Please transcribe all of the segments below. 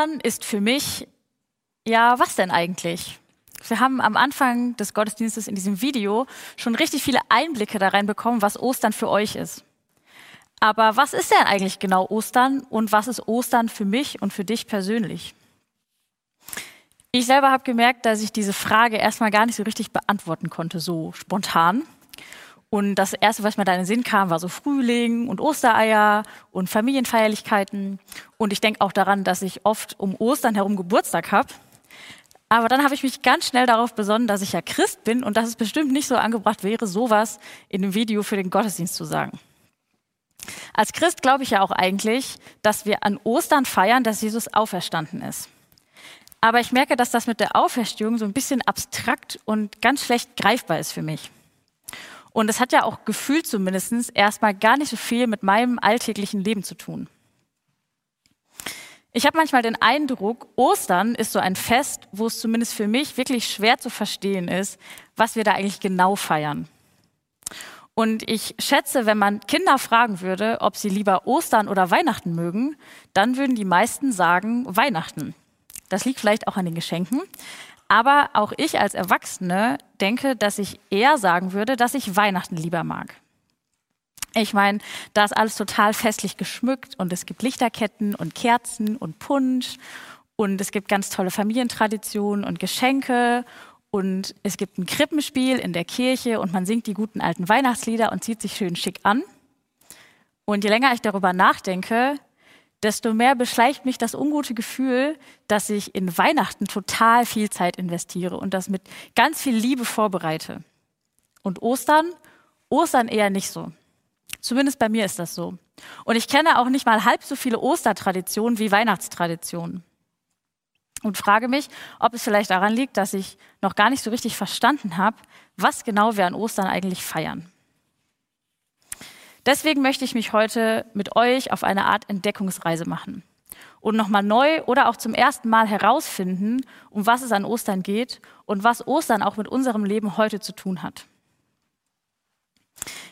Ostern ist für mich, ja, was denn eigentlich? Wir haben am Anfang des Gottesdienstes in diesem Video schon richtig viele Einblicke da reinbekommen, was Ostern für euch ist. Aber was ist denn eigentlich genau Ostern und was ist Ostern für mich und für dich persönlich? Ich selber habe gemerkt, dass ich diese Frage erstmal gar nicht so richtig beantworten konnte, so spontan. Und das Erste, was mir da in den Sinn kam, war so Frühling und Ostereier und Familienfeierlichkeiten. Und ich denke auch daran, dass ich oft um Ostern herum Geburtstag habe. Aber dann habe ich mich ganz schnell darauf besonnen, dass ich ja Christ bin und dass es bestimmt nicht so angebracht wäre, sowas in einem Video für den Gottesdienst zu sagen. Als Christ glaube ich ja auch eigentlich, dass wir an Ostern feiern, dass Jesus auferstanden ist. Aber ich merke, dass das mit der Auferstehung so ein bisschen abstrakt und ganz schlecht greifbar ist für mich. Und es hat ja auch gefühlt zumindest erstmal gar nicht so viel mit meinem alltäglichen Leben zu tun. Ich habe manchmal den Eindruck, Ostern ist so ein Fest, wo es zumindest für mich wirklich schwer zu verstehen ist, was wir da eigentlich genau feiern. Und ich schätze, wenn man Kinder fragen würde, ob sie lieber Ostern oder Weihnachten mögen, dann würden die meisten sagen Weihnachten. Das liegt vielleicht auch an den Geschenken. Aber auch ich als Erwachsene denke, dass ich eher sagen würde, dass ich Weihnachten lieber mag. Ich meine, da ist alles total festlich geschmückt und es gibt Lichterketten und Kerzen und Punsch und es gibt ganz tolle Familientraditionen und Geschenke und es gibt ein Krippenspiel in der Kirche und man singt die guten alten Weihnachtslieder und zieht sich schön schick an. Und je länger ich darüber nachdenke, desto mehr beschleicht mich das ungute Gefühl, dass ich in Weihnachten total viel Zeit investiere und das mit ganz viel Liebe vorbereite. Und Ostern? Ostern eher nicht so. Zumindest bei mir ist das so. Und ich kenne auch nicht mal halb so viele Ostertraditionen wie Weihnachtstraditionen. Und frage mich, ob es vielleicht daran liegt, dass ich noch gar nicht so richtig verstanden habe, was genau wir an Ostern eigentlich feiern. Deswegen möchte ich mich heute mit euch auf eine Art Entdeckungsreise machen und nochmal neu oder auch zum ersten Mal herausfinden, um was es an Ostern geht und was Ostern auch mit unserem Leben heute zu tun hat.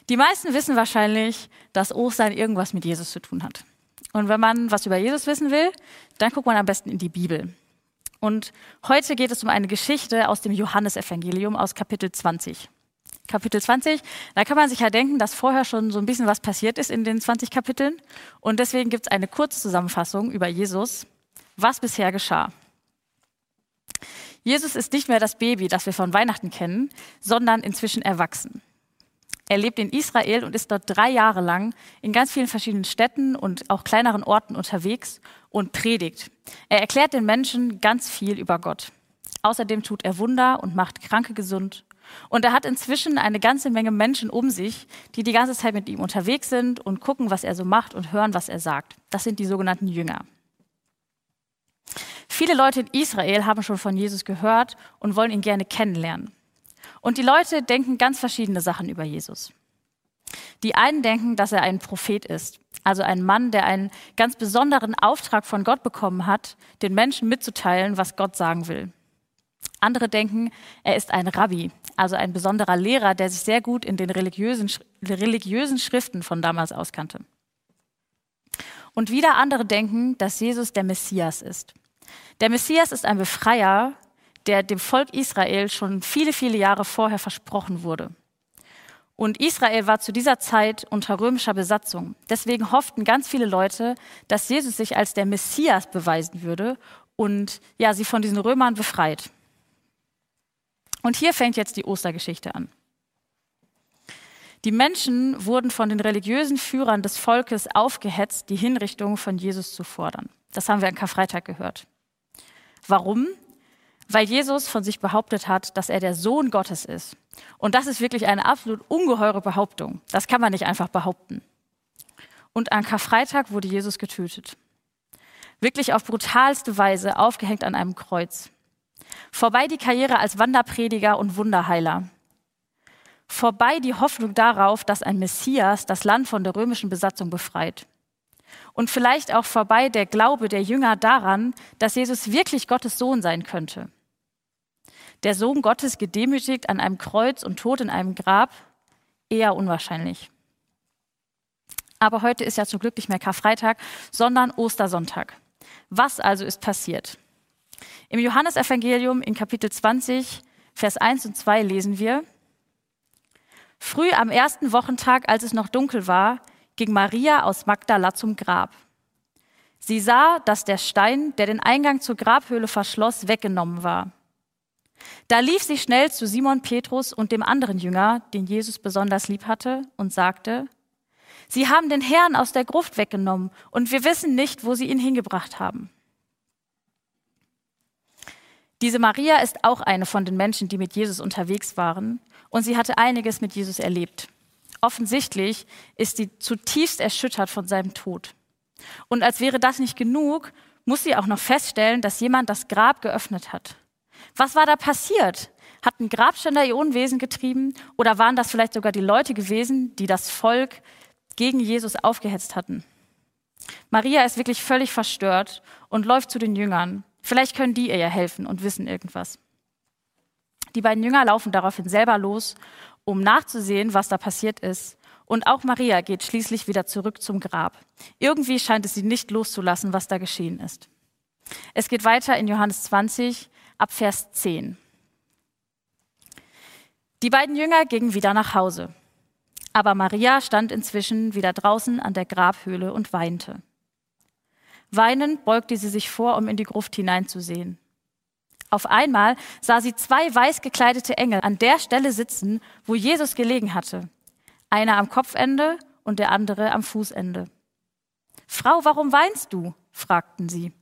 Die meisten wissen wahrscheinlich, dass Ostern irgendwas mit Jesus zu tun hat. Und wenn man was über Jesus wissen will, dann guckt man am besten in die Bibel. Und heute geht es um eine Geschichte aus dem Johannesevangelium aus Kapitel 20. Kapitel 20, da kann man sich ja denken, dass vorher schon so ein bisschen was passiert ist in den 20 Kapiteln. Und deswegen gibt es eine Kurzzusammenfassung über Jesus, was bisher geschah. Jesus ist nicht mehr das Baby, das wir von Weihnachten kennen, sondern inzwischen erwachsen. Er lebt in Israel und ist dort drei Jahre lang in ganz vielen verschiedenen Städten und auch kleineren Orten unterwegs und predigt. Er erklärt den Menschen ganz viel über Gott. Außerdem tut er Wunder und macht Kranke gesund und er hat inzwischen eine ganze Menge Menschen um sich, die die ganze Zeit mit ihm unterwegs sind und gucken, was er so macht und hören, was er sagt. Das sind die sogenannten Jünger. Viele Leute in Israel haben schon von Jesus gehört und wollen ihn gerne kennenlernen. Und die Leute denken ganz verschiedene Sachen über Jesus. Die einen denken, dass er ein Prophet ist, also ein Mann, der einen ganz besonderen Auftrag von Gott bekommen hat, den Menschen mitzuteilen, was Gott sagen will. Andere denken, er ist ein Rabbi, also ein besonderer Lehrer, der sich sehr gut in den religiösen, religiösen Schriften von damals auskannte. Und wieder andere denken, dass Jesus der Messias ist. Der Messias ist ein Befreier, der dem Volk Israel schon viele, viele Jahre vorher versprochen wurde. Und Israel war zu dieser Zeit unter römischer Besatzung. Deswegen hofften ganz viele Leute, dass Jesus sich als der Messias beweisen würde und ja, sie von diesen Römern befreit. Und hier fängt jetzt die Ostergeschichte an. Die Menschen wurden von den religiösen Führern des Volkes aufgehetzt, die Hinrichtung von Jesus zu fordern. Das haben wir an Karfreitag gehört. Warum? Weil Jesus von sich behauptet hat, dass er der Sohn Gottes ist. Und das ist wirklich eine absolut ungeheure Behauptung. Das kann man nicht einfach behaupten. Und an Karfreitag wurde Jesus getötet. Wirklich auf brutalste Weise aufgehängt an einem Kreuz. Vorbei die Karriere als Wanderprediger und Wunderheiler. Vorbei die Hoffnung darauf, dass ein Messias das Land von der römischen Besatzung befreit. Und vielleicht auch vorbei der Glaube der Jünger daran, dass Jesus wirklich Gottes Sohn sein könnte. Der Sohn Gottes gedemütigt an einem Kreuz und tot in einem Grab? Eher unwahrscheinlich. Aber heute ist ja zum Glück nicht mehr Karfreitag, sondern Ostersonntag. Was also ist passiert? Im Johannesevangelium in Kapitel 20, Vers 1 und 2 lesen wir, Früh am ersten Wochentag, als es noch dunkel war, ging Maria aus Magdala zum Grab. Sie sah, dass der Stein, der den Eingang zur Grabhöhle verschloss, weggenommen war. Da lief sie schnell zu Simon Petrus und dem anderen Jünger, den Jesus besonders lieb hatte, und sagte, Sie haben den Herrn aus der Gruft weggenommen und wir wissen nicht, wo sie ihn hingebracht haben. Diese Maria ist auch eine von den Menschen, die mit Jesus unterwegs waren und sie hatte einiges mit Jesus erlebt. Offensichtlich ist sie zutiefst erschüttert von seinem Tod. Und als wäre das nicht genug, muss sie auch noch feststellen, dass jemand das Grab geöffnet hat. Was war da passiert? Hat ein Grabständer ihr Unwesen getrieben oder waren das vielleicht sogar die Leute gewesen, die das Volk gegen Jesus aufgehetzt hatten? Maria ist wirklich völlig verstört und läuft zu den Jüngern. Vielleicht können die ihr ja helfen und wissen irgendwas. Die beiden Jünger laufen daraufhin selber los, um nachzusehen, was da passiert ist. Und auch Maria geht schließlich wieder zurück zum Grab. Irgendwie scheint es sie nicht loszulassen, was da geschehen ist. Es geht weiter in Johannes 20 ab Vers 10. Die beiden Jünger gingen wieder nach Hause. Aber Maria stand inzwischen wieder draußen an der Grabhöhle und weinte. Weinend beugte sie sich vor, um in die Gruft hineinzusehen. Auf einmal sah sie zwei weiß gekleidete Engel an der Stelle sitzen, wo Jesus gelegen hatte. Einer am Kopfende und der andere am Fußende. Frau, warum weinst du? fragten sie.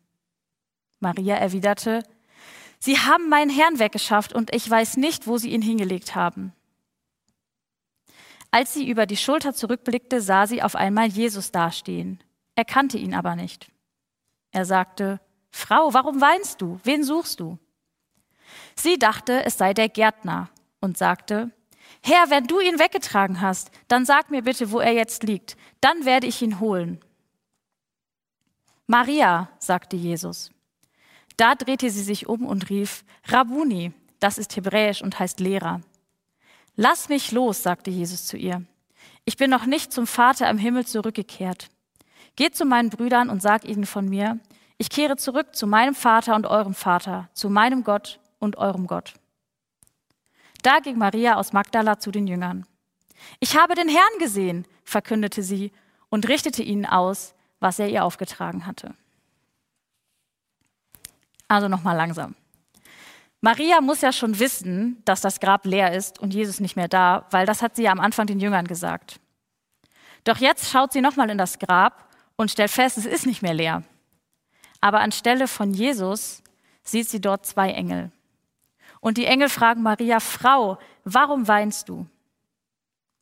Maria erwiderte, Sie haben meinen Herrn weggeschafft und ich weiß nicht, wo Sie ihn hingelegt haben. Als sie über die Schulter zurückblickte, sah sie auf einmal Jesus dastehen. Er kannte ihn aber nicht. Er sagte, Frau, warum weinst du? Wen suchst du? Sie dachte, es sei der Gärtner und sagte, Herr, wenn du ihn weggetragen hast, dann sag mir bitte, wo er jetzt liegt, dann werde ich ihn holen. Maria, sagte Jesus. Da drehte sie sich um und rief, Rabuni, das ist hebräisch und heißt Lehrer. Lass mich los, sagte Jesus zu ihr. Ich bin noch nicht zum Vater im Himmel zurückgekehrt. Geht zu meinen Brüdern und sag ihnen von mir, ich kehre zurück zu meinem Vater und eurem Vater, zu meinem Gott und eurem Gott. Da ging Maria aus Magdala zu den Jüngern. Ich habe den Herrn gesehen, verkündete sie und richtete ihnen aus, was er ihr aufgetragen hatte. Also nochmal langsam. Maria muss ja schon wissen, dass das Grab leer ist und Jesus nicht mehr da, weil das hat sie ja am Anfang den Jüngern gesagt. Doch jetzt schaut sie nochmal in das Grab und stellt fest, es ist nicht mehr leer. Aber anstelle von Jesus sieht sie dort zwei Engel. Und die Engel fragen Maria, Frau, warum weinst du?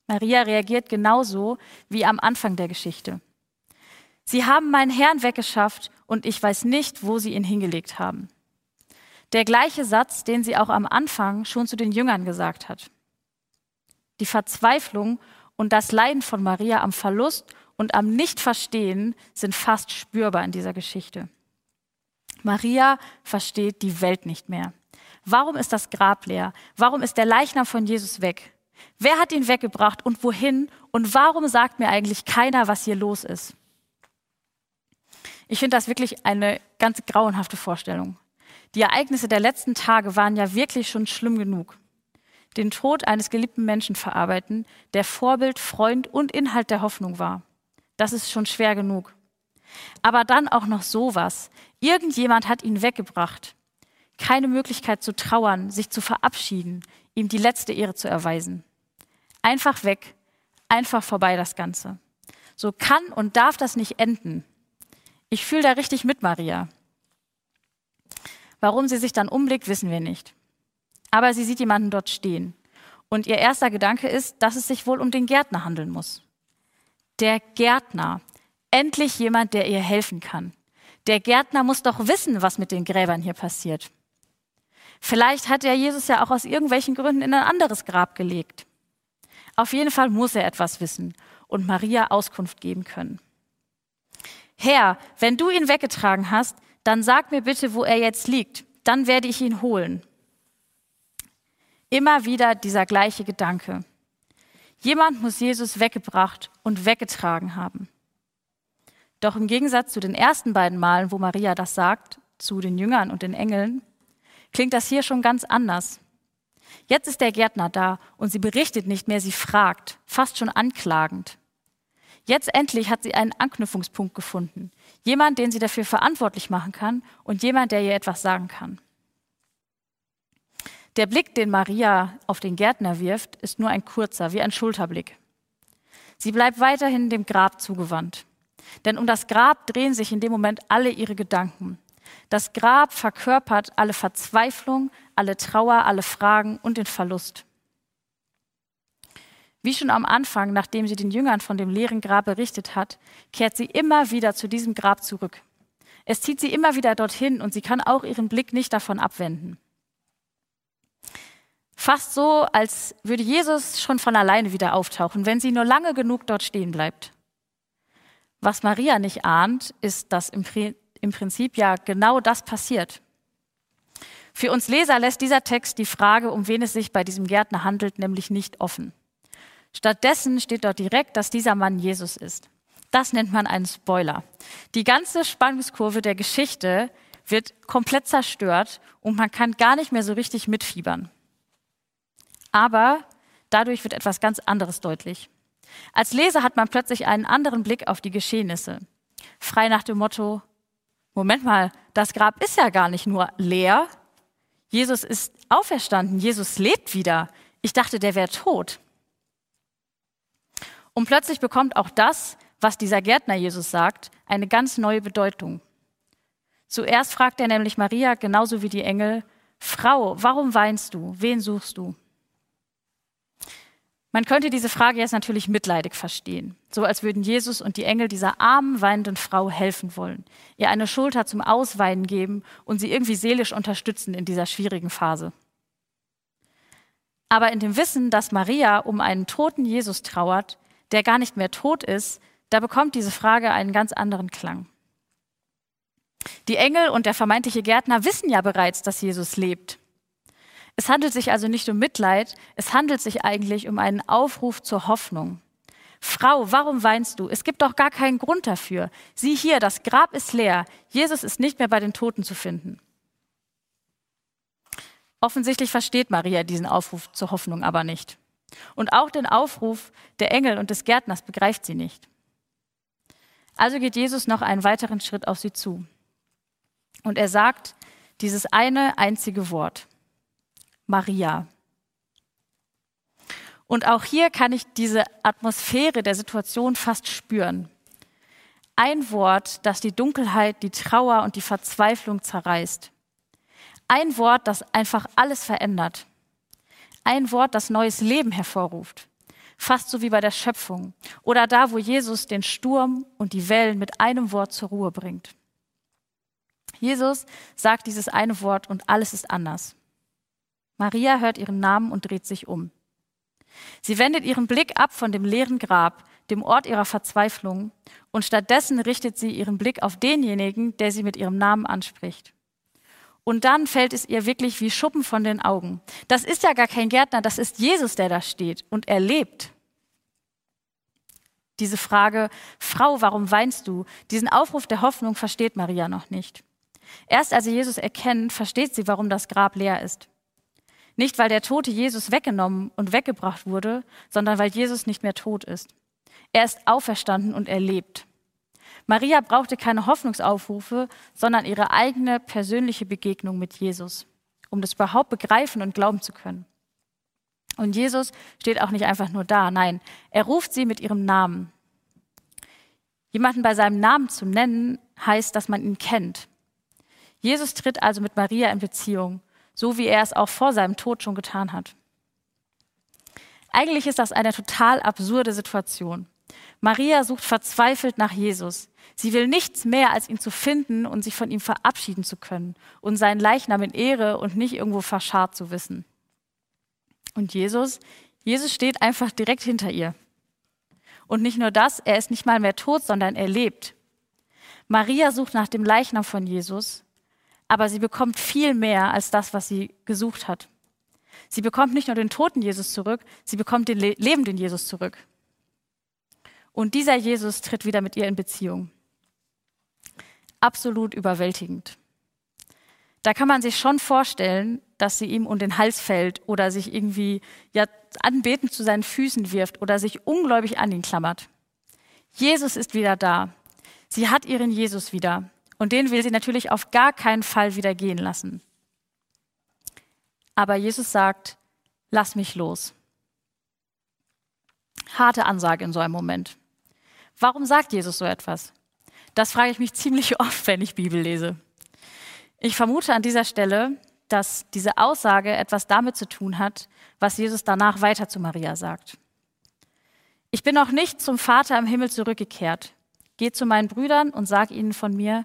Maria reagiert genauso wie am Anfang der Geschichte. Sie haben meinen Herrn weggeschafft und ich weiß nicht, wo sie ihn hingelegt haben. Der gleiche Satz, den sie auch am Anfang schon zu den Jüngern gesagt hat. Die Verzweiflung und das Leiden von Maria am Verlust und am Nichtverstehen sind fast spürbar in dieser Geschichte. Maria versteht die Welt nicht mehr. Warum ist das Grab leer? Warum ist der Leichnam von Jesus weg? Wer hat ihn weggebracht und wohin? Und warum sagt mir eigentlich keiner, was hier los ist? Ich finde das wirklich eine ganz grauenhafte Vorstellung. Die Ereignisse der letzten Tage waren ja wirklich schon schlimm genug. Den Tod eines geliebten Menschen verarbeiten, der Vorbild, Freund und Inhalt der Hoffnung war. Das ist schon schwer genug. Aber dann auch noch sowas. Irgendjemand hat ihn weggebracht. Keine Möglichkeit zu trauern, sich zu verabschieden, ihm die letzte Ehre zu erweisen. Einfach weg, einfach vorbei das Ganze. So kann und darf das nicht enden. Ich fühle da richtig mit Maria. Warum sie sich dann umblickt, wissen wir nicht. Aber sie sieht jemanden dort stehen. Und ihr erster Gedanke ist, dass es sich wohl um den Gärtner handeln muss. Der Gärtner. Endlich jemand, der ihr helfen kann. Der Gärtner muss doch wissen, was mit den Gräbern hier passiert. Vielleicht hat er Jesus ja auch aus irgendwelchen Gründen in ein anderes Grab gelegt. Auf jeden Fall muss er etwas wissen und Maria Auskunft geben können. Herr, wenn du ihn weggetragen hast, dann sag mir bitte, wo er jetzt liegt, dann werde ich ihn holen. Immer wieder dieser gleiche Gedanke. Jemand muss Jesus weggebracht und weggetragen haben. Doch im Gegensatz zu den ersten beiden Malen, wo Maria das sagt, zu den Jüngern und den Engeln, klingt das hier schon ganz anders. Jetzt ist der Gärtner da und sie berichtet nicht mehr, sie fragt, fast schon anklagend. Jetzt endlich hat sie einen Anknüpfungspunkt gefunden. Jemand, den sie dafür verantwortlich machen kann und jemand, der ihr etwas sagen kann. Der Blick, den Maria auf den Gärtner wirft, ist nur ein kurzer, wie ein Schulterblick. Sie bleibt weiterhin dem Grab zugewandt. Denn um das Grab drehen sich in dem Moment alle ihre Gedanken. Das Grab verkörpert alle Verzweiflung, alle Trauer, alle Fragen und den Verlust. Wie schon am Anfang, nachdem sie den Jüngern von dem leeren Grab berichtet hat, kehrt sie immer wieder zu diesem Grab zurück. Es zieht sie immer wieder dorthin und sie kann auch ihren Blick nicht davon abwenden. Fast so, als würde Jesus schon von alleine wieder auftauchen, wenn sie nur lange genug dort stehen bleibt. Was Maria nicht ahnt, ist, dass im, im Prinzip ja genau das passiert. Für uns Leser lässt dieser Text die Frage, um wen es sich bei diesem Gärtner handelt, nämlich nicht offen. Stattdessen steht dort direkt, dass dieser Mann Jesus ist. Das nennt man einen Spoiler. Die ganze Spannungskurve der Geschichte wird komplett zerstört und man kann gar nicht mehr so richtig mitfiebern. Aber dadurch wird etwas ganz anderes deutlich. Als Leser hat man plötzlich einen anderen Blick auf die Geschehnisse. Frei nach dem Motto, Moment mal, das Grab ist ja gar nicht nur leer, Jesus ist auferstanden, Jesus lebt wieder. Ich dachte, der wäre tot. Und plötzlich bekommt auch das, was dieser Gärtner Jesus sagt, eine ganz neue Bedeutung. Zuerst fragt er nämlich Maria, genauso wie die Engel, Frau, warum weinst du? Wen suchst du? Man könnte diese Frage jetzt natürlich mitleidig verstehen, so als würden Jesus und die Engel dieser armen, weinenden Frau helfen wollen, ihr eine Schulter zum Ausweinen geben und sie irgendwie seelisch unterstützen in dieser schwierigen Phase. Aber in dem Wissen, dass Maria um einen toten Jesus trauert, der gar nicht mehr tot ist, da bekommt diese Frage einen ganz anderen Klang. Die Engel und der vermeintliche Gärtner wissen ja bereits, dass Jesus lebt es handelt sich also nicht um Mitleid, es handelt sich eigentlich um einen Aufruf zur Hoffnung. Frau, warum weinst du? Es gibt doch gar keinen Grund dafür. Sieh hier, das Grab ist leer. Jesus ist nicht mehr bei den Toten zu finden. Offensichtlich versteht Maria diesen Aufruf zur Hoffnung aber nicht. Und auch den Aufruf der Engel und des Gärtners begreift sie nicht. Also geht Jesus noch einen weiteren Schritt auf sie zu. Und er sagt dieses eine einzige Wort. Maria. Und auch hier kann ich diese Atmosphäre der Situation fast spüren. Ein Wort, das die Dunkelheit, die Trauer und die Verzweiflung zerreißt. Ein Wort, das einfach alles verändert. Ein Wort, das neues Leben hervorruft. Fast so wie bei der Schöpfung oder da, wo Jesus den Sturm und die Wellen mit einem Wort zur Ruhe bringt. Jesus sagt dieses eine Wort und alles ist anders. Maria hört ihren Namen und dreht sich um. Sie wendet ihren Blick ab von dem leeren Grab, dem Ort ihrer Verzweiflung, und stattdessen richtet sie ihren Blick auf denjenigen, der sie mit ihrem Namen anspricht. Und dann fällt es ihr wirklich wie Schuppen von den Augen. Das ist ja gar kein Gärtner, das ist Jesus, der da steht und er lebt. Diese Frage, Frau, warum weinst du? Diesen Aufruf der Hoffnung versteht Maria noch nicht. Erst als sie Jesus erkennt, versteht sie, warum das Grab leer ist. Nicht, weil der tote Jesus weggenommen und weggebracht wurde, sondern weil Jesus nicht mehr tot ist. Er ist auferstanden und er lebt. Maria brauchte keine Hoffnungsaufrufe, sondern ihre eigene persönliche Begegnung mit Jesus, um das überhaupt begreifen und glauben zu können. Und Jesus steht auch nicht einfach nur da, nein, er ruft sie mit ihrem Namen. Jemanden bei seinem Namen zu nennen, heißt, dass man ihn kennt. Jesus tritt also mit Maria in Beziehung so wie er es auch vor seinem Tod schon getan hat. Eigentlich ist das eine total absurde Situation. Maria sucht verzweifelt nach Jesus. Sie will nichts mehr, als ihn zu finden und sich von ihm verabschieden zu können und seinen Leichnam in Ehre und nicht irgendwo verscharrt zu wissen. Und Jesus, Jesus steht einfach direkt hinter ihr. Und nicht nur das, er ist nicht mal mehr tot, sondern er lebt. Maria sucht nach dem Leichnam von Jesus, aber sie bekommt viel mehr als das, was sie gesucht hat. Sie bekommt nicht nur den toten Jesus zurück, sie bekommt den lebenden Jesus zurück. Und dieser Jesus tritt wieder mit ihr in Beziehung. Absolut überwältigend. Da kann man sich schon vorstellen, dass sie ihm um den Hals fällt oder sich irgendwie ja anbetend zu seinen Füßen wirft oder sich ungläubig an ihn klammert. Jesus ist wieder da. Sie hat ihren Jesus wieder und den will sie natürlich auf gar keinen Fall wieder gehen lassen. Aber Jesus sagt, lass mich los. Harte Ansage in so einem Moment. Warum sagt Jesus so etwas? Das frage ich mich ziemlich oft, wenn ich Bibel lese. Ich vermute an dieser Stelle, dass diese Aussage etwas damit zu tun hat, was Jesus danach weiter zu Maria sagt. Ich bin noch nicht zum Vater im Himmel zurückgekehrt. Geht zu meinen Brüdern und sag ihnen von mir,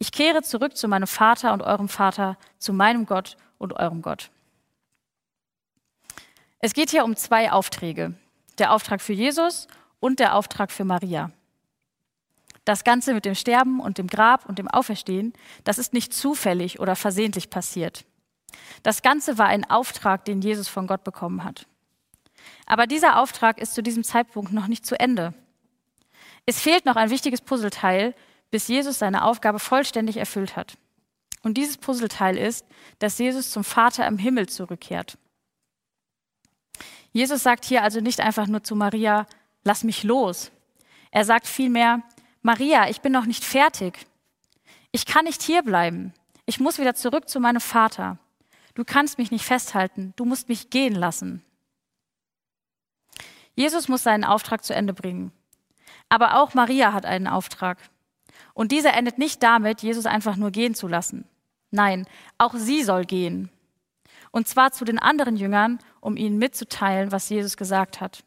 ich kehre zurück zu meinem Vater und eurem Vater, zu meinem Gott und eurem Gott. Es geht hier um zwei Aufträge. Der Auftrag für Jesus und der Auftrag für Maria. Das Ganze mit dem Sterben und dem Grab und dem Auferstehen, das ist nicht zufällig oder versehentlich passiert. Das Ganze war ein Auftrag, den Jesus von Gott bekommen hat. Aber dieser Auftrag ist zu diesem Zeitpunkt noch nicht zu Ende. Es fehlt noch ein wichtiges Puzzleteil, bis Jesus seine Aufgabe vollständig erfüllt hat. Und dieses Puzzleteil ist, dass Jesus zum Vater im Himmel zurückkehrt. Jesus sagt hier also nicht einfach nur zu Maria, lass mich los. Er sagt vielmehr, Maria, ich bin noch nicht fertig. Ich kann nicht hierbleiben. Ich muss wieder zurück zu meinem Vater. Du kannst mich nicht festhalten, du musst mich gehen lassen. Jesus muss seinen Auftrag zu Ende bringen. Aber auch Maria hat einen Auftrag. Und dieser endet nicht damit, Jesus einfach nur gehen zu lassen. Nein, auch sie soll gehen. Und zwar zu den anderen Jüngern, um ihnen mitzuteilen, was Jesus gesagt hat.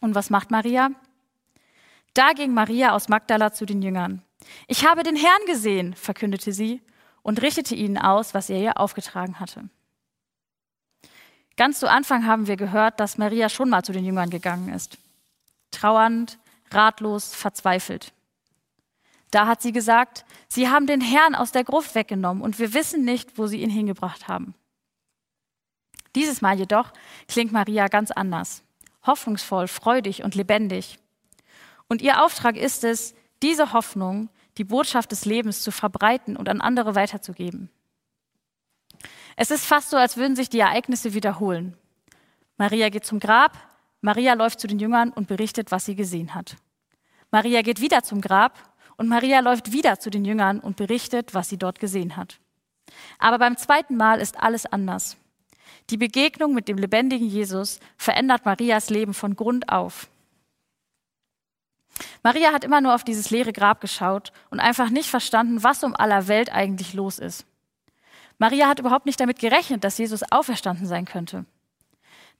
Und was macht Maria? Da ging Maria aus Magdala zu den Jüngern. Ich habe den Herrn gesehen, verkündete sie und richtete ihnen aus, was er ihr aufgetragen hatte. Ganz zu Anfang haben wir gehört, dass Maria schon mal zu den Jüngern gegangen ist. Trauernd, ratlos, verzweifelt. Da hat sie gesagt, sie haben den Herrn aus der Gruft weggenommen und wir wissen nicht, wo sie ihn hingebracht haben. Dieses Mal jedoch klingt Maria ganz anders, hoffnungsvoll, freudig und lebendig. Und ihr Auftrag ist es, diese Hoffnung, die Botschaft des Lebens zu verbreiten und an andere weiterzugeben. Es ist fast so, als würden sich die Ereignisse wiederholen. Maria geht zum Grab, Maria läuft zu den Jüngern und berichtet, was sie gesehen hat. Maria geht wieder zum Grab und Maria läuft wieder zu den Jüngern und berichtet, was sie dort gesehen hat. Aber beim zweiten Mal ist alles anders. Die Begegnung mit dem lebendigen Jesus verändert Marias Leben von Grund auf. Maria hat immer nur auf dieses leere Grab geschaut und einfach nicht verstanden, was um aller Welt eigentlich los ist. Maria hat überhaupt nicht damit gerechnet, dass Jesus auferstanden sein könnte.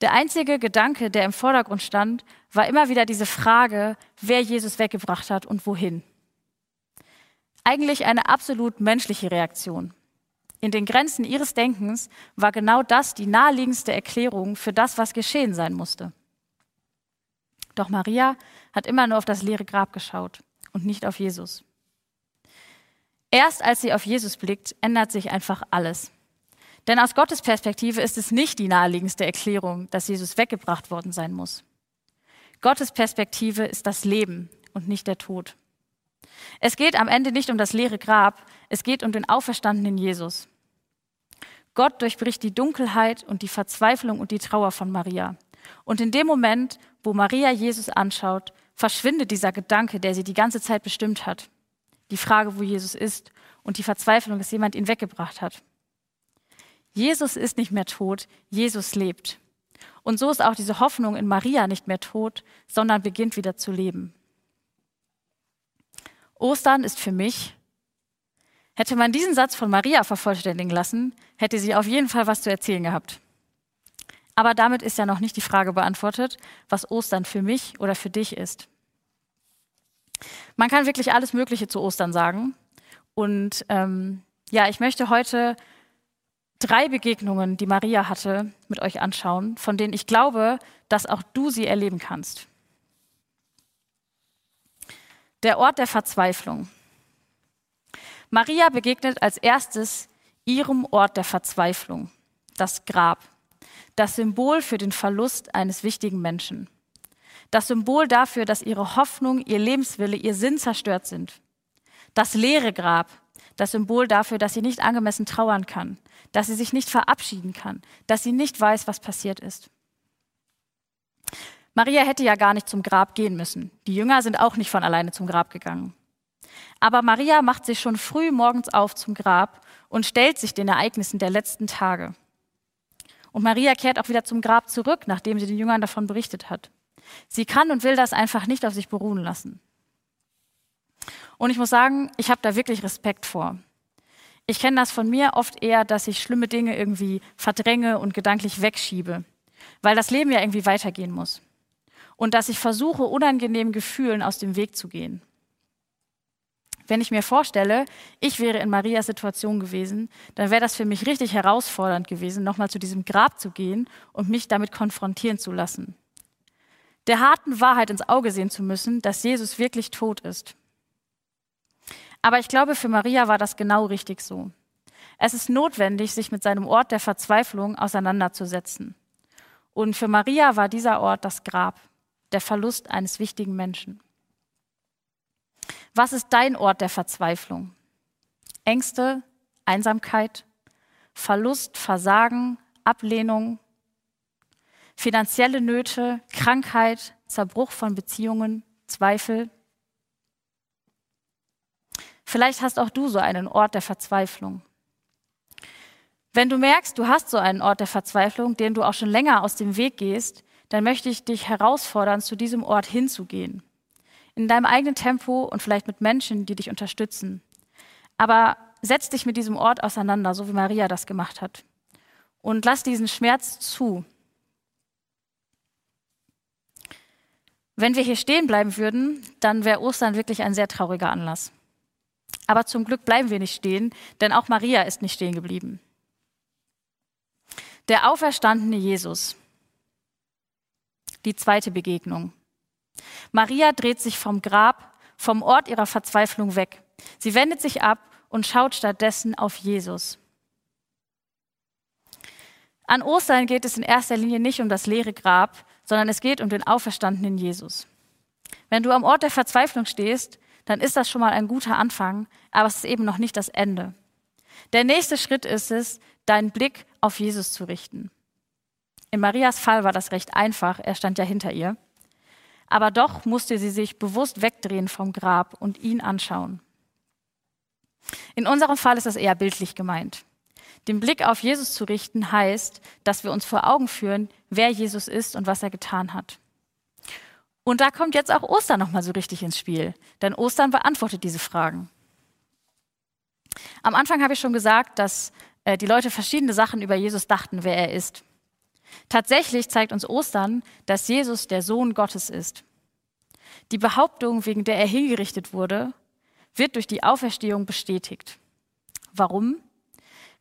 Der einzige Gedanke, der im Vordergrund stand, war immer wieder diese Frage, wer Jesus weggebracht hat und wohin. Eigentlich eine absolut menschliche Reaktion. In den Grenzen ihres Denkens war genau das die naheliegendste Erklärung für das, was geschehen sein musste. Doch Maria hat immer nur auf das leere Grab geschaut und nicht auf Jesus. Erst als sie auf Jesus blickt, ändert sich einfach alles. Denn aus Gottes Perspektive ist es nicht die naheliegendste Erklärung, dass Jesus weggebracht worden sein muss. Gottes Perspektive ist das Leben und nicht der Tod. Es geht am Ende nicht um das leere Grab, es geht um den auferstandenen Jesus. Gott durchbricht die Dunkelheit und die Verzweiflung und die Trauer von Maria. Und in dem Moment, wo Maria Jesus anschaut, verschwindet dieser Gedanke, der sie die ganze Zeit bestimmt hat. Die Frage, wo Jesus ist und die Verzweiflung, dass jemand ihn weggebracht hat. Jesus ist nicht mehr tot, Jesus lebt. Und so ist auch diese Hoffnung in Maria nicht mehr tot, sondern beginnt wieder zu leben. Ostern ist für mich, hätte man diesen Satz von Maria vervollständigen lassen, hätte sie auf jeden Fall was zu erzählen gehabt. Aber damit ist ja noch nicht die Frage beantwortet, was Ostern für mich oder für dich ist. Man kann wirklich alles Mögliche zu Ostern sagen. Und ähm, ja, ich möchte heute drei Begegnungen, die Maria hatte, mit euch anschauen, von denen ich glaube, dass auch du sie erleben kannst. Der Ort der Verzweiflung. Maria begegnet als erstes ihrem Ort der Verzweiflung, das Grab, das Symbol für den Verlust eines wichtigen Menschen, das Symbol dafür, dass ihre Hoffnung, ihr Lebenswille, ihr Sinn zerstört sind, das leere Grab, das Symbol dafür, dass sie nicht angemessen trauern kann, dass sie sich nicht verabschieden kann, dass sie nicht weiß, was passiert ist. Maria hätte ja gar nicht zum Grab gehen müssen. Die Jünger sind auch nicht von alleine zum Grab gegangen. Aber Maria macht sich schon früh morgens auf zum Grab und stellt sich den Ereignissen der letzten Tage. Und Maria kehrt auch wieder zum Grab zurück, nachdem sie den Jüngern davon berichtet hat. Sie kann und will das einfach nicht auf sich beruhen lassen. Und ich muss sagen, ich habe da wirklich Respekt vor. Ich kenne das von mir oft eher, dass ich schlimme Dinge irgendwie verdränge und gedanklich wegschiebe, weil das Leben ja irgendwie weitergehen muss. Und dass ich versuche, unangenehmen Gefühlen aus dem Weg zu gehen. Wenn ich mir vorstelle, ich wäre in Marias Situation gewesen, dann wäre das für mich richtig herausfordernd gewesen, nochmal zu diesem Grab zu gehen und mich damit konfrontieren zu lassen. Der harten Wahrheit ins Auge sehen zu müssen, dass Jesus wirklich tot ist. Aber ich glaube, für Maria war das genau richtig so. Es ist notwendig, sich mit seinem Ort der Verzweiflung auseinanderzusetzen. Und für Maria war dieser Ort das Grab, der Verlust eines wichtigen Menschen. Was ist dein Ort der Verzweiflung? Ängste, Einsamkeit, Verlust, Versagen, Ablehnung, finanzielle Nöte, Krankheit, Zerbruch von Beziehungen, Zweifel. Vielleicht hast auch du so einen Ort der Verzweiflung. Wenn du merkst, du hast so einen Ort der Verzweiflung, den du auch schon länger aus dem Weg gehst, dann möchte ich dich herausfordern, zu diesem Ort hinzugehen in deinem eigenen Tempo und vielleicht mit Menschen, die dich unterstützen. Aber setz dich mit diesem Ort auseinander, so wie Maria das gemacht hat. Und lass diesen Schmerz zu. Wenn wir hier stehen bleiben würden, dann wäre Ostern wirklich ein sehr trauriger Anlass. Aber zum Glück bleiben wir nicht stehen, denn auch Maria ist nicht stehen geblieben. Der auferstandene Jesus. Die zweite Begegnung. Maria dreht sich vom Grab, vom Ort ihrer Verzweiflung weg. Sie wendet sich ab und schaut stattdessen auf Jesus. An Ostern geht es in erster Linie nicht um das leere Grab, sondern es geht um den auferstandenen Jesus. Wenn du am Ort der Verzweiflung stehst, dann ist das schon mal ein guter Anfang, aber es ist eben noch nicht das Ende. Der nächste Schritt ist es, deinen Blick auf Jesus zu richten. In Marias Fall war das recht einfach, er stand ja hinter ihr aber doch musste sie sich bewusst wegdrehen vom Grab und ihn anschauen. In unserem Fall ist das eher bildlich gemeint. Den Blick auf Jesus zu richten heißt, dass wir uns vor Augen führen, wer Jesus ist und was er getan hat. Und da kommt jetzt auch Ostern nochmal so richtig ins Spiel, denn Ostern beantwortet diese Fragen. Am Anfang habe ich schon gesagt, dass äh, die Leute verschiedene Sachen über Jesus dachten, wer er ist. Tatsächlich zeigt uns Ostern, dass Jesus der Sohn Gottes ist. Die Behauptung, wegen der er hingerichtet wurde, wird durch die Auferstehung bestätigt. Warum?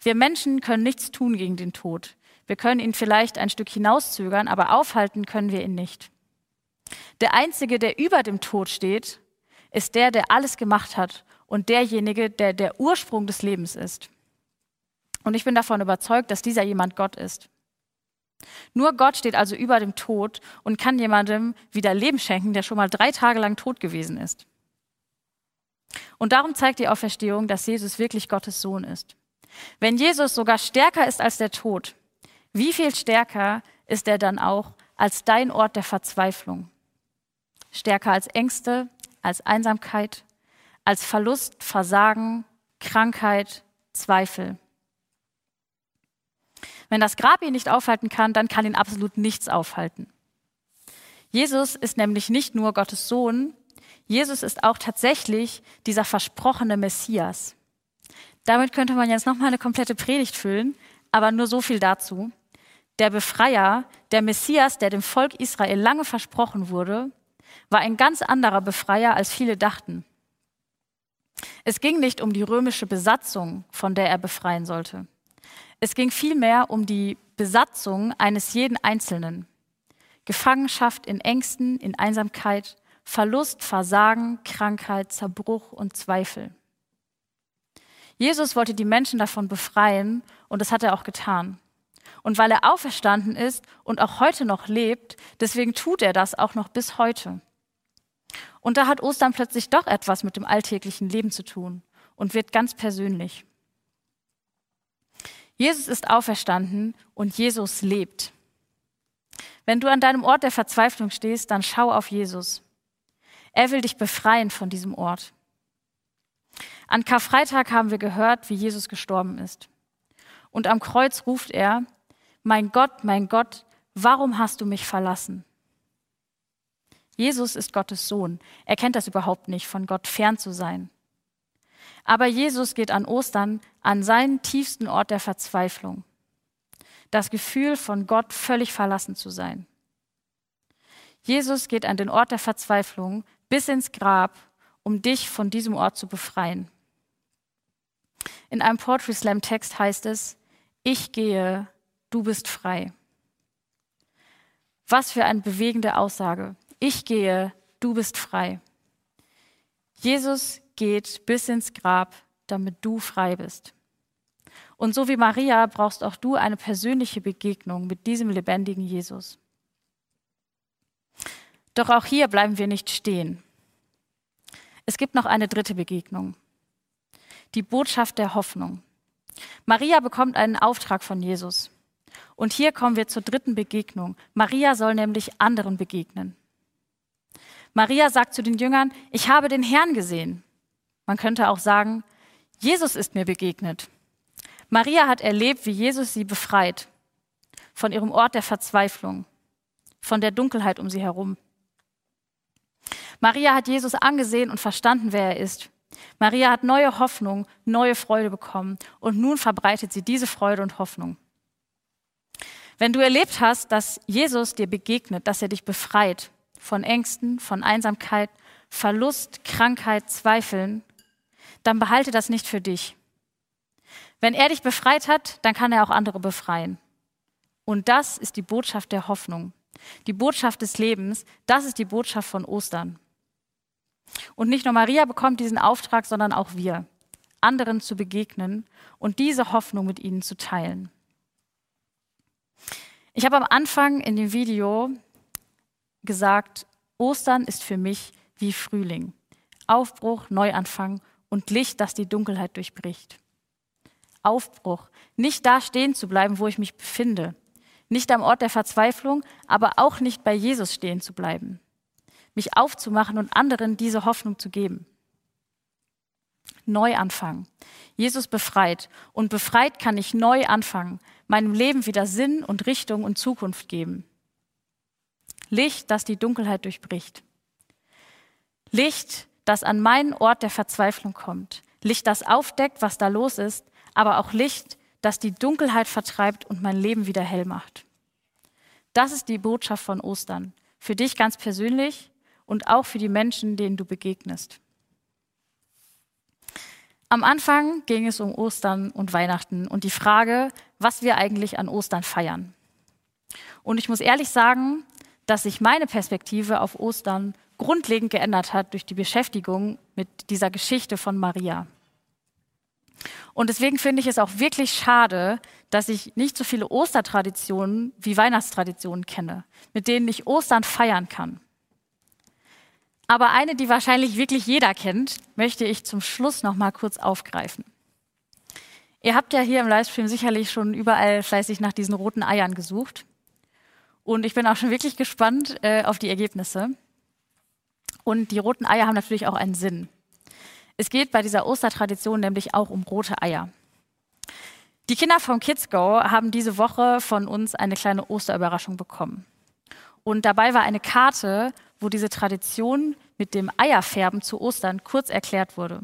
Wir Menschen können nichts tun gegen den Tod. Wir können ihn vielleicht ein Stück hinauszögern, aber aufhalten können wir ihn nicht. Der Einzige, der über dem Tod steht, ist der, der alles gemacht hat und derjenige, der der Ursprung des Lebens ist. Und ich bin davon überzeugt, dass dieser jemand Gott ist. Nur Gott steht also über dem Tod und kann jemandem wieder Leben schenken, der schon mal drei Tage lang tot gewesen ist. Und darum zeigt die Auferstehung, dass Jesus wirklich Gottes Sohn ist. Wenn Jesus sogar stärker ist als der Tod, wie viel stärker ist er dann auch als dein Ort der Verzweiflung? Stärker als Ängste, als Einsamkeit, als Verlust, Versagen, Krankheit, Zweifel. Wenn das Grab ihn nicht aufhalten kann, dann kann ihn absolut nichts aufhalten. Jesus ist nämlich nicht nur Gottes Sohn, Jesus ist auch tatsächlich dieser versprochene Messias. Damit könnte man jetzt nochmal eine komplette Predigt füllen, aber nur so viel dazu. Der Befreier, der Messias, der dem Volk Israel lange versprochen wurde, war ein ganz anderer Befreier, als viele dachten. Es ging nicht um die römische Besatzung, von der er befreien sollte. Es ging vielmehr um die Besatzung eines jeden Einzelnen. Gefangenschaft in Ängsten, in Einsamkeit, Verlust, Versagen, Krankheit, Zerbruch und Zweifel. Jesus wollte die Menschen davon befreien und das hat er auch getan. Und weil er auferstanden ist und auch heute noch lebt, deswegen tut er das auch noch bis heute. Und da hat Ostern plötzlich doch etwas mit dem alltäglichen Leben zu tun und wird ganz persönlich. Jesus ist auferstanden und Jesus lebt. Wenn du an deinem Ort der Verzweiflung stehst, dann schau auf Jesus. Er will dich befreien von diesem Ort. An Karfreitag haben wir gehört, wie Jesus gestorben ist. Und am Kreuz ruft er, mein Gott, mein Gott, warum hast du mich verlassen? Jesus ist Gottes Sohn. Er kennt das überhaupt nicht, von Gott fern zu sein. Aber Jesus geht an Ostern an seinen tiefsten Ort der Verzweiflung. Das Gefühl, von Gott völlig verlassen zu sein. Jesus geht an den Ort der Verzweiflung bis ins Grab, um dich von diesem Ort zu befreien. In einem Poetry Slam Text heißt es, ich gehe, du bist frei. Was für eine bewegende Aussage. Ich gehe, du bist frei. Jesus geht bis ins Grab, damit du frei bist. Und so wie Maria brauchst auch du eine persönliche Begegnung mit diesem lebendigen Jesus. Doch auch hier bleiben wir nicht stehen. Es gibt noch eine dritte Begegnung. Die Botschaft der Hoffnung. Maria bekommt einen Auftrag von Jesus. Und hier kommen wir zur dritten Begegnung. Maria soll nämlich anderen begegnen. Maria sagt zu den Jüngern, ich habe den Herrn gesehen. Man könnte auch sagen, Jesus ist mir begegnet. Maria hat erlebt, wie Jesus sie befreit von ihrem Ort der Verzweiflung, von der Dunkelheit um sie herum. Maria hat Jesus angesehen und verstanden, wer er ist. Maria hat neue Hoffnung, neue Freude bekommen und nun verbreitet sie diese Freude und Hoffnung. Wenn du erlebt hast, dass Jesus dir begegnet, dass er dich befreit, von Ängsten, von Einsamkeit, Verlust, Krankheit, Zweifeln, dann behalte das nicht für dich. Wenn er dich befreit hat, dann kann er auch andere befreien. Und das ist die Botschaft der Hoffnung, die Botschaft des Lebens, das ist die Botschaft von Ostern. Und nicht nur Maria bekommt diesen Auftrag, sondern auch wir, anderen zu begegnen und diese Hoffnung mit ihnen zu teilen. Ich habe am Anfang in dem Video gesagt, Ostern ist für mich wie Frühling. Aufbruch, Neuanfang und Licht, das die Dunkelheit durchbricht. Aufbruch, nicht da stehen zu bleiben, wo ich mich befinde, nicht am Ort der Verzweiflung, aber auch nicht bei Jesus stehen zu bleiben, mich aufzumachen und anderen diese Hoffnung zu geben. Neuanfang. Jesus befreit und befreit kann ich neu anfangen, meinem Leben wieder Sinn und Richtung und Zukunft geben. Licht, das die Dunkelheit durchbricht. Licht, das an meinen Ort der Verzweiflung kommt. Licht, das aufdeckt, was da los ist, aber auch Licht, das die Dunkelheit vertreibt und mein Leben wieder hell macht. Das ist die Botschaft von Ostern. Für dich ganz persönlich und auch für die Menschen, denen du begegnest. Am Anfang ging es um Ostern und Weihnachten und die Frage, was wir eigentlich an Ostern feiern. Und ich muss ehrlich sagen, dass sich meine Perspektive auf Ostern grundlegend geändert hat durch die Beschäftigung mit dieser Geschichte von Maria. Und deswegen finde ich es auch wirklich schade, dass ich nicht so viele Ostertraditionen wie Weihnachtstraditionen kenne, mit denen ich Ostern feiern kann. Aber eine, die wahrscheinlich wirklich jeder kennt, möchte ich zum Schluss noch mal kurz aufgreifen. Ihr habt ja hier im Livestream sicherlich schon überall fleißig nach diesen roten Eiern gesucht. Und ich bin auch schon wirklich gespannt äh, auf die Ergebnisse. Und die roten Eier haben natürlich auch einen Sinn. Es geht bei dieser Ostertradition nämlich auch um rote Eier. Die Kinder vom Kids Go haben diese Woche von uns eine kleine Osterüberraschung bekommen. Und dabei war eine Karte, wo diese Tradition mit dem Eierfärben zu Ostern kurz erklärt wurde.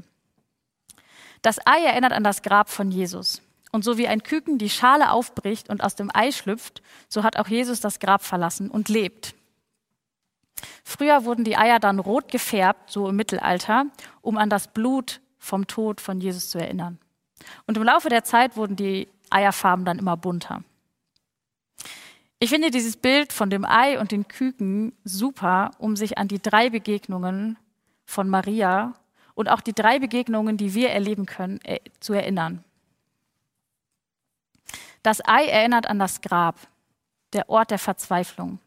Das Ei erinnert an das Grab von Jesus. Und so wie ein Küken die Schale aufbricht und aus dem Ei schlüpft, so hat auch Jesus das Grab verlassen und lebt. Früher wurden die Eier dann rot gefärbt, so im Mittelalter, um an das Blut vom Tod von Jesus zu erinnern. Und im Laufe der Zeit wurden die Eierfarben dann immer bunter. Ich finde dieses Bild von dem Ei und den Küken super, um sich an die drei Begegnungen von Maria und auch die drei Begegnungen, die wir erleben können, äh, zu erinnern. Das Ei erinnert an das Grab, der Ort der Verzweiflung.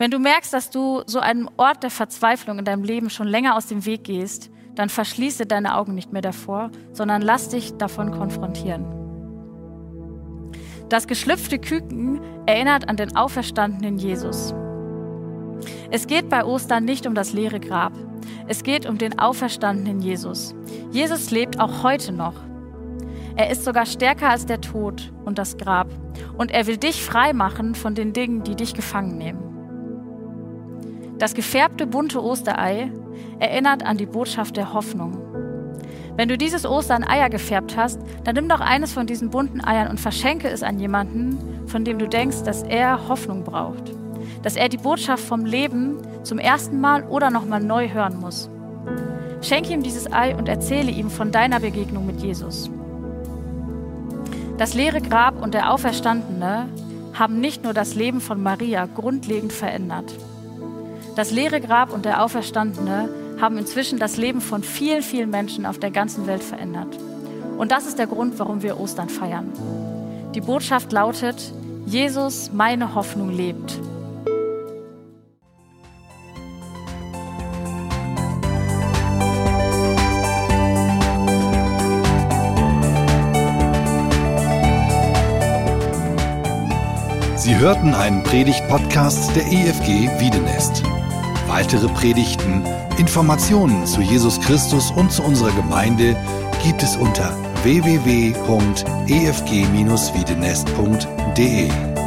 Wenn du merkst, dass du so einem Ort der Verzweiflung in deinem Leben schon länger aus dem Weg gehst, dann verschließe deine Augen nicht mehr davor, sondern lass dich davon konfrontieren. Das geschlüpfte Küken erinnert an den auferstandenen Jesus. Es geht bei Ostern nicht um das leere Grab. Es geht um den auferstandenen Jesus. Jesus lebt auch heute noch. Er ist sogar stärker als der Tod und das Grab. Und er will dich frei machen von den Dingen, die dich gefangen nehmen. Das gefärbte bunte Osterei erinnert an die Botschaft der Hoffnung. Wenn du dieses Ostern Eier gefärbt hast, dann nimm doch eines von diesen bunten Eiern und verschenke es an jemanden, von dem du denkst, dass er Hoffnung braucht. Dass er die Botschaft vom Leben zum ersten Mal oder nochmal neu hören muss. Schenke ihm dieses Ei und erzähle ihm von deiner Begegnung mit Jesus. Das leere Grab und der Auferstandene haben nicht nur das Leben von Maria grundlegend verändert. Das leere Grab und der Auferstandene haben inzwischen das Leben von vielen, vielen Menschen auf der ganzen Welt verändert. Und das ist der Grund, warum wir Ostern feiern. Die Botschaft lautet, Jesus, meine Hoffnung lebt. Sie hörten einen Predigt-Podcast der EFG Wiedenest. Weitere Predigten, Informationen zu Jesus Christus und zu unserer Gemeinde gibt es unter www.efg-wiedenest.de.